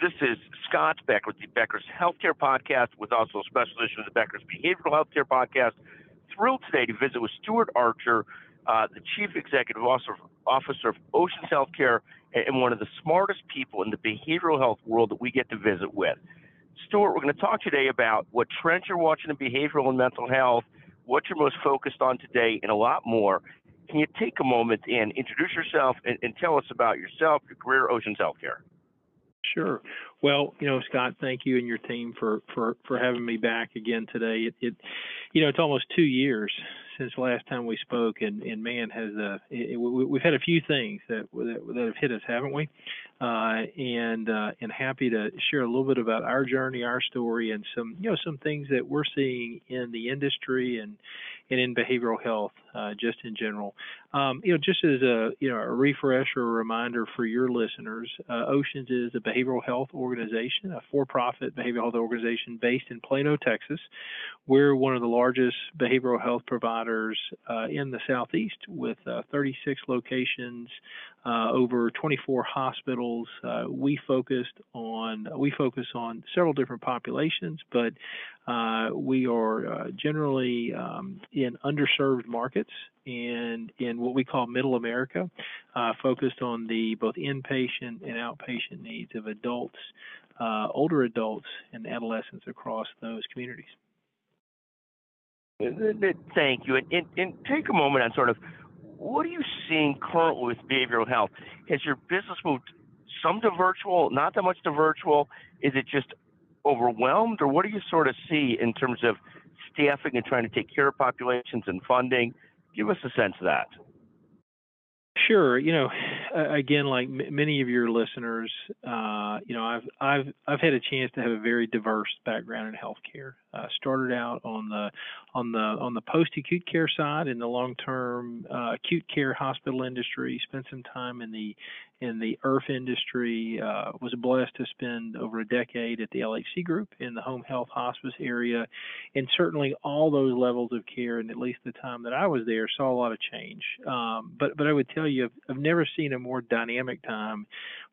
This is Scott Becker with the Becker's Healthcare Podcast, with also a special edition of the Becker's Behavioral Healthcare Podcast. Thrilled today to visit with Stuart Archer, uh, the Chief Executive Officer of Oceans Healthcare and one of the smartest people in the behavioral health world that we get to visit with. Stuart, we're going to talk today about what trends you're watching in behavioral and mental health, what you're most focused on today, and a lot more. Can you take a moment and introduce yourself and, and tell us about yourself, your career, Oceans Healthcare? Sure. Well, you know, Scott, thank you and your team for for for having me back again today. It, it you know, it's almost two years since last time we spoke, and and man, has it, we've had a few things that that, that have hit us, haven't we? Uh, and uh, and happy to share a little bit about our journey, our story, and some you know some things that we're seeing in the industry and and in behavioral health uh, just in general. Um, you know, just as a you know a refresh or a reminder for your listeners, uh, Oceans is a behavioral health organization, a for-profit behavioral health organization based in Plano, Texas. We're one of the largest behavioral health providers uh, in the southeast, with uh, 36 locations, uh, over 24 hospitals. We focused on we focus on several different populations, but we are generally um, in underserved markets and in what we call Middle America, uh, focused on the both inpatient and outpatient needs of adults, uh, older adults, and adolescents across those communities. Thank you. And, and, and, take a moment on sort of what are you seeing currently with behavioral health? Has your business moved some to virtual, not that much to virtual? Is it just overwhelmed, or what do you sort of see in terms of staffing and trying to take care of populations and funding? Give us a sense of that. Sure. You know, again, like m- many of your listeners, uh, you know, I've I've I've had a chance to have a very diverse background in healthcare. Uh, started out on the on the on the post acute care side in the long term uh, acute care hospital industry. Spent some time in the in the IRF industry. Uh, was blessed to spend over a decade at the LHC Group in the home health hospice area, and certainly all those levels of care. And at least the time that I was there, saw a lot of change. Um, but but I would tell you, I've, I've never seen a more dynamic time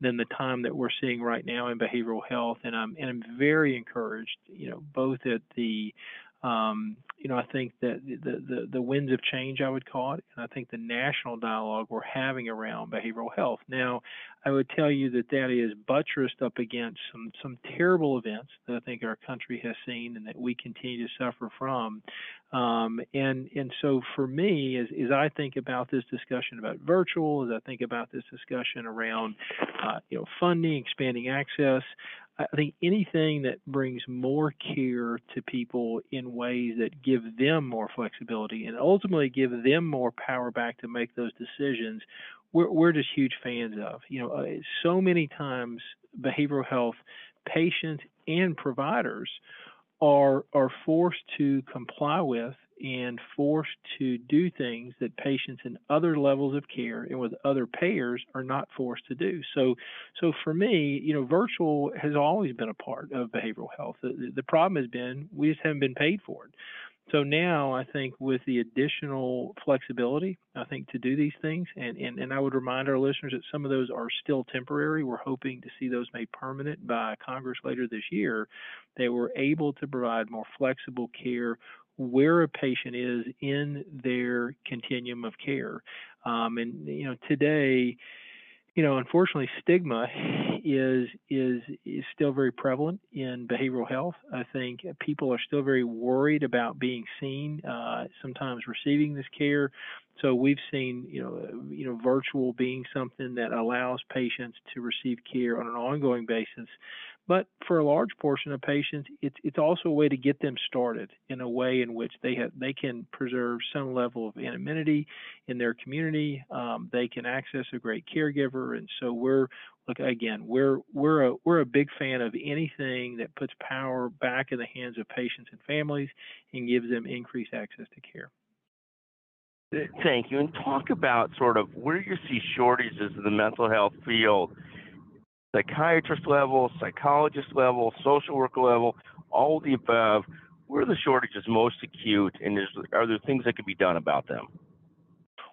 than the time that we're seeing right now in behavioral health. And I'm and I'm very encouraged, you know, both at the um, you know, I think that the, the, the winds of change, I would call it, and I think the national dialogue we're having around behavioral health. Now, I would tell you that that is buttressed up against some some terrible events that I think our country has seen and that we continue to suffer from. Um, and and so for me, as, as I think about this discussion about virtual, as I think about this discussion around uh, you know funding, expanding access, I think anything that brings more care to people in ways that give them more flexibility and ultimately give them more power back to make those decisions, we're, we're just huge fans of. You know, uh, so many times behavioral health patients and providers are are forced to comply with and forced to do things that patients in other levels of care and with other payers are not forced to do. So, so for me, you know, virtual has always been a part of behavioral health. The, the problem has been we just haven't been paid for it. So now I think with the additional flexibility, I think to do these things, and, and, and I would remind our listeners that some of those are still temporary. We're hoping to see those made permanent by Congress later this year, that we're able to provide more flexible care where a patient is in their continuum of care. Um, and you know, today, you know, unfortunately, stigma is is is still very prevalent in behavioral health. I think people are still very worried about being seen, uh, sometimes receiving this care. So we've seen, you know, you know, virtual being something that allows patients to receive care on an ongoing basis. But for a large portion of patients, it's it's also a way to get them started in a way in which they have they can preserve some level of anonymity in their community. Um, they can access a great caregiver, and so we're look again we're we're a we're a big fan of anything that puts power back in the hands of patients and families and gives them increased access to care. Thank you. And talk about sort of where you see shortages in the mental health field psychiatrist level, psychologist level, social worker level, all the above, where the shortages most acute, and is, are there things that can be done about them?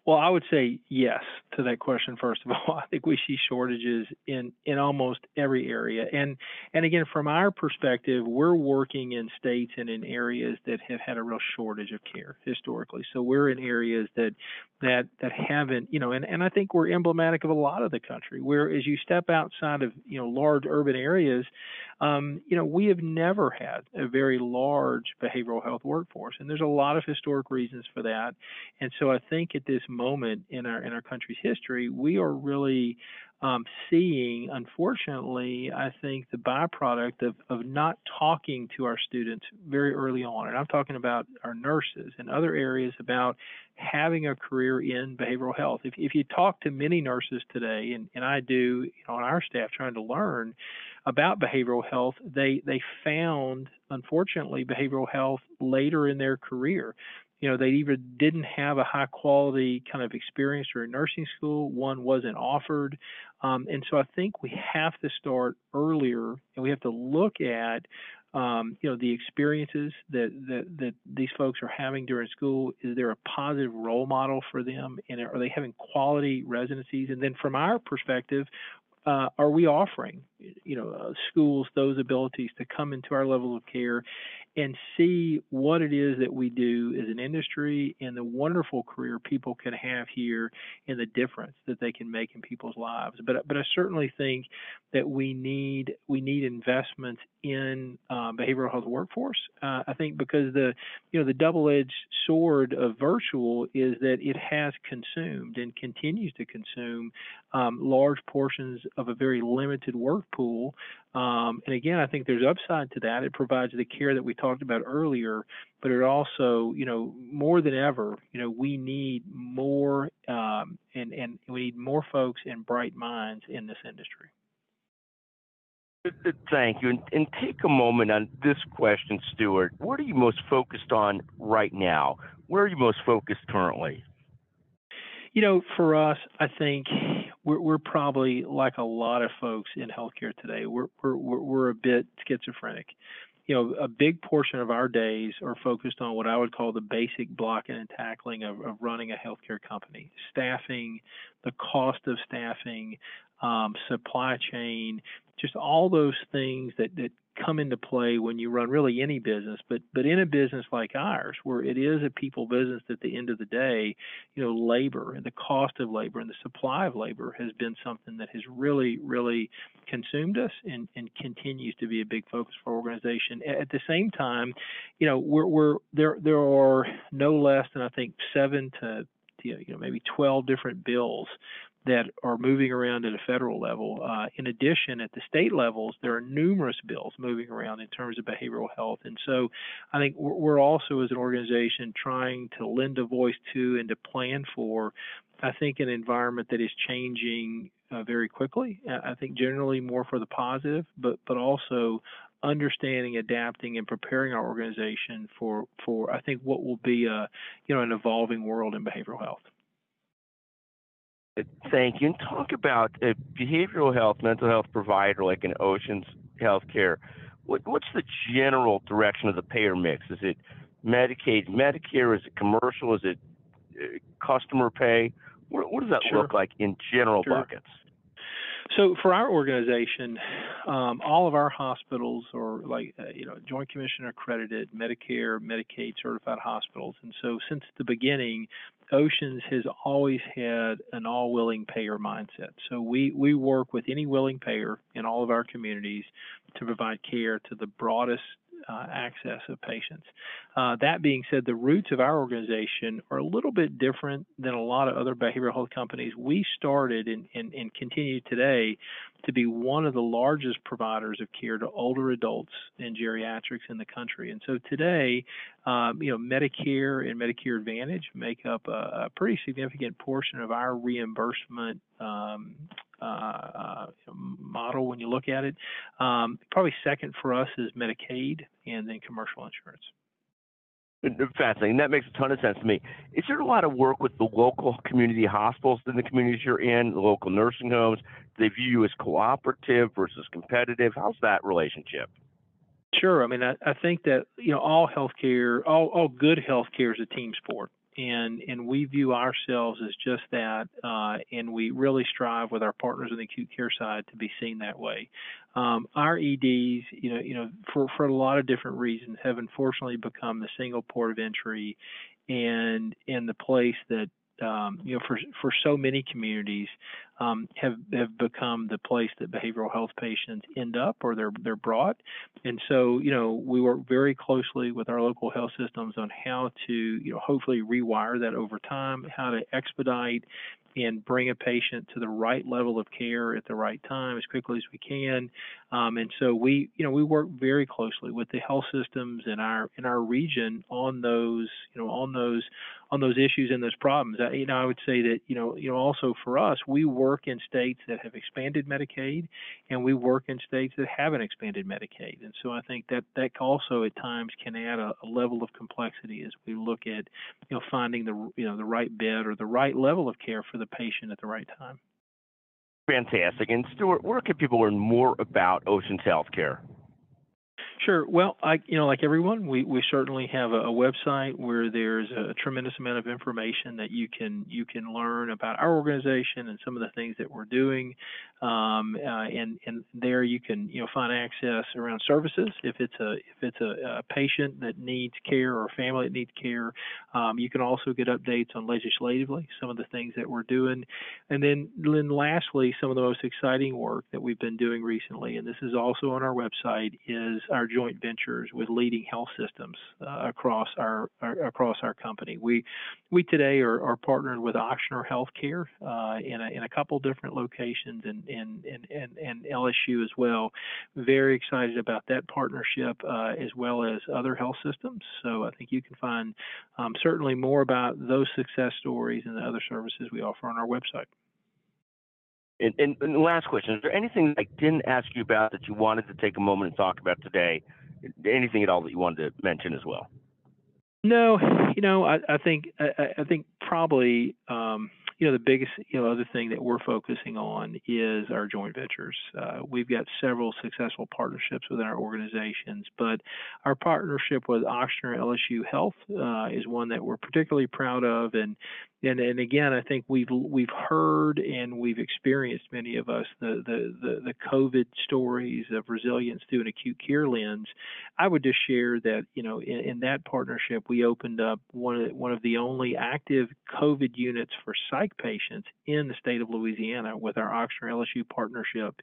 Well, I would say yes to that question. First of all, I think we see shortages in in almost every area, and and again, from our perspective, we're working in states and in areas that have had a real shortage of care historically. So we're in areas that that that haven't, you know, and and I think we're emblematic of a lot of the country. Where as you step outside of you know large urban areas, um, you know, we have never had a very large behavioral health workforce, and there's a lot of historic reasons for that. And so I think at this moment in our in our country's history, we are really um, seeing, unfortunately, I think the byproduct of, of not talking to our students very early on. And I'm talking about our nurses and other areas about having a career in behavioral health. If, if you talk to many nurses today, and, and I do you know, on our staff trying to learn about behavioral health, they, they found, unfortunately, behavioral health later in their career you know, they either didn't have a high quality kind of experience during nursing school, one wasn't offered. Um, and so I think we have to start earlier and we have to look at, um, you know, the experiences that, that, that these folks are having during school. Is there a positive role model for them? And are they having quality residencies? And then from our perspective, uh, are we offering you know uh, schools those abilities to come into our level of care and see what it is that we do as an industry and the wonderful career people can have here and the difference that they can make in people's lives. But but I certainly think that we need we need investments in um, behavioral health workforce. Uh, I think because the you know the double-edged sword of virtual is that it has consumed and continues to consume um, large portions of a very limited work pool um, and again, I think there's upside to that. It provides the care that we talked about earlier, but it also, you know, more than ever, you know, we need more um, and and we need more folks and bright minds in this industry. Thank you. And, and, take a moment on this question, Stuart. What are you most focused on right now? Where are you most focused currently? You know, for us, I think we're, we're probably like a lot of folks in healthcare today. We're, we're, we're a bit schizophrenic. You know, a big portion of our days are focused on what I would call the basic blocking and tackling of, of running a healthcare company, staffing, the cost of staffing, um, supply chain, just all those things that, that come into play when you run really any business, but but in a business like ours, where it is a people business, at the end of the day, you know, labor and the cost of labor and the supply of labor has been something that has really, really consumed us and, and continues to be a big focus for our organization. At the same time, you know, we're, we're there there are no less than I think seven to you know maybe 12 different bills that are moving around at a federal level. Uh, in addition, at the state levels, there are numerous bills moving around in terms of behavioral health. And so I think we're also, as an organization, trying to lend a voice to and to plan for, I think, an environment that is changing uh, very quickly. I think generally more for the positive, but, but also understanding, adapting, and preparing our organization for, for I think what will be a you know an evolving world in behavioral health. Thank you. And talk about a behavioral health, mental health provider like an Oceans Healthcare. What, what's the general direction of the payer mix? Is it Medicaid, Medicare? Is it commercial? Is it uh, customer pay? What, what does that sure. look like in general sure. buckets? So for our organization, um, all of our hospitals are like uh, you know Joint Commission accredited Medicare, Medicaid certified hospitals, and so since the beginning, Oceans has always had an all willing payer mindset. So we, we work with any willing payer in all of our communities to provide care to the broadest uh, access of patients. Uh, that being said, the roots of our organization are a little bit different than a lot of other behavioral health companies. We started and, and, and continue today to be one of the largest providers of care to older adults and geriatrics in the country. And so today, um, you know, Medicare and Medicare Advantage make up a, a pretty significant portion of our reimbursement um, model when you look at it. Um, probably second for us is Medicaid and then commercial insurance. Fascinating. That makes a ton of sense to me. Is there a lot of work with the local community hospitals in the communities you're in, the local nursing homes? Do they view you as cooperative versus competitive? How's that relationship? Sure. I mean, I, I think that you know all healthcare, all all good healthcare is a team sport and and we view ourselves as just that, uh, and we really strive with our partners on the acute care side to be seen that way. Um, our EDs, you know, you know, for for a lot of different reasons, have unfortunately become the single port of entry, and and the place that um, you know, for for so many communities, um, have have become the place that behavioral health patients end up or they're they're brought. And so, you know, we work very closely with our local health systems on how to, you know, hopefully rewire that over time, how to expedite and bring a patient to the right level of care at the right time as quickly as we can. Um, and so we, you know, we work very closely with the health systems in our in our region on those, you know, on those on those issues and those problems. I, you know, I would say that, you know, you know, also for us, we work in states that have expanded Medicaid, and we work in states that haven't expanded Medicaid. And so I think that that also at times can add a, a level of complexity as we look at, you know, finding the you know the right bed or the right level of care for the patient at the right time. Fantastic. And Stuart, where can people learn more about Oceans Healthcare? Sure. Well, I, you know, like everyone, we, we certainly have a, a, website where there's a tremendous amount of information that you can you can learn about our organization and some of the things that we're doing. Um, uh, and and there you can you know find access around services if it's a if it's a, a patient that needs care or a family that needs care. Um, you can also get updates on legislatively some of the things that we're doing, and then then lastly, some of the most exciting work that we've been doing recently, and this is also on our website, is our joint ventures with leading health systems uh, across our, our, across our company. We we today are, are partnered with Ochsner Healthcare uh, in a in a couple different locations and and and and LSU as well. Very excited about that partnership uh, as well as other health systems. So I think you can find um, certainly more about those success stories and the other services we offer on our website. And, and, and, last question: Is there anything I didn't ask you about that you wanted to take a moment and talk about today? Anything at all that you wanted to mention as well? No, you know, I, I think I, I, think probably um, you know the biggest you know other thing that we're focusing on is our joint ventures. Uh, we've got several successful partnerships within our organizations, but our partnership with Ochsner LSU Health uh, is one that we're particularly proud of, and and and again, I think we've we've heard and we've experienced many of us the the the, the COVID stories of resilience through an acute care lens. I would just share that you know in, in that partnership we opened up one of one of the only active COVID units for psych patients in the state of Louisiana with our Ochsner LSU partnership,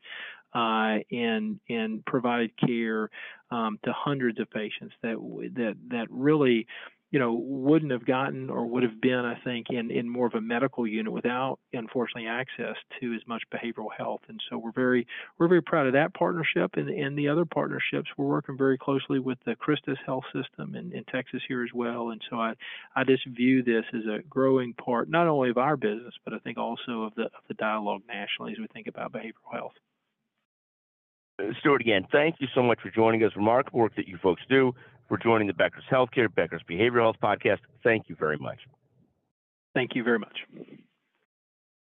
uh, and and provided care um, to hundreds of patients that that that really you know, wouldn't have gotten or would have been, I think, in, in more of a medical unit without, unfortunately, access to as much behavioral health. And so we're very we're very proud of that partnership and, and the other partnerships. We're working very closely with the Christus Health System in, in Texas here as well. And so I, I just view this as a growing part not only of our business, but I think also of the of the dialogue nationally as we think about behavioral health. Uh, Stuart, again, thank you so much for joining us. Remarkable work that you folks do for joining the Becker's Healthcare, Becker's Behavioral Health Podcast. Thank you very much. Thank you very much.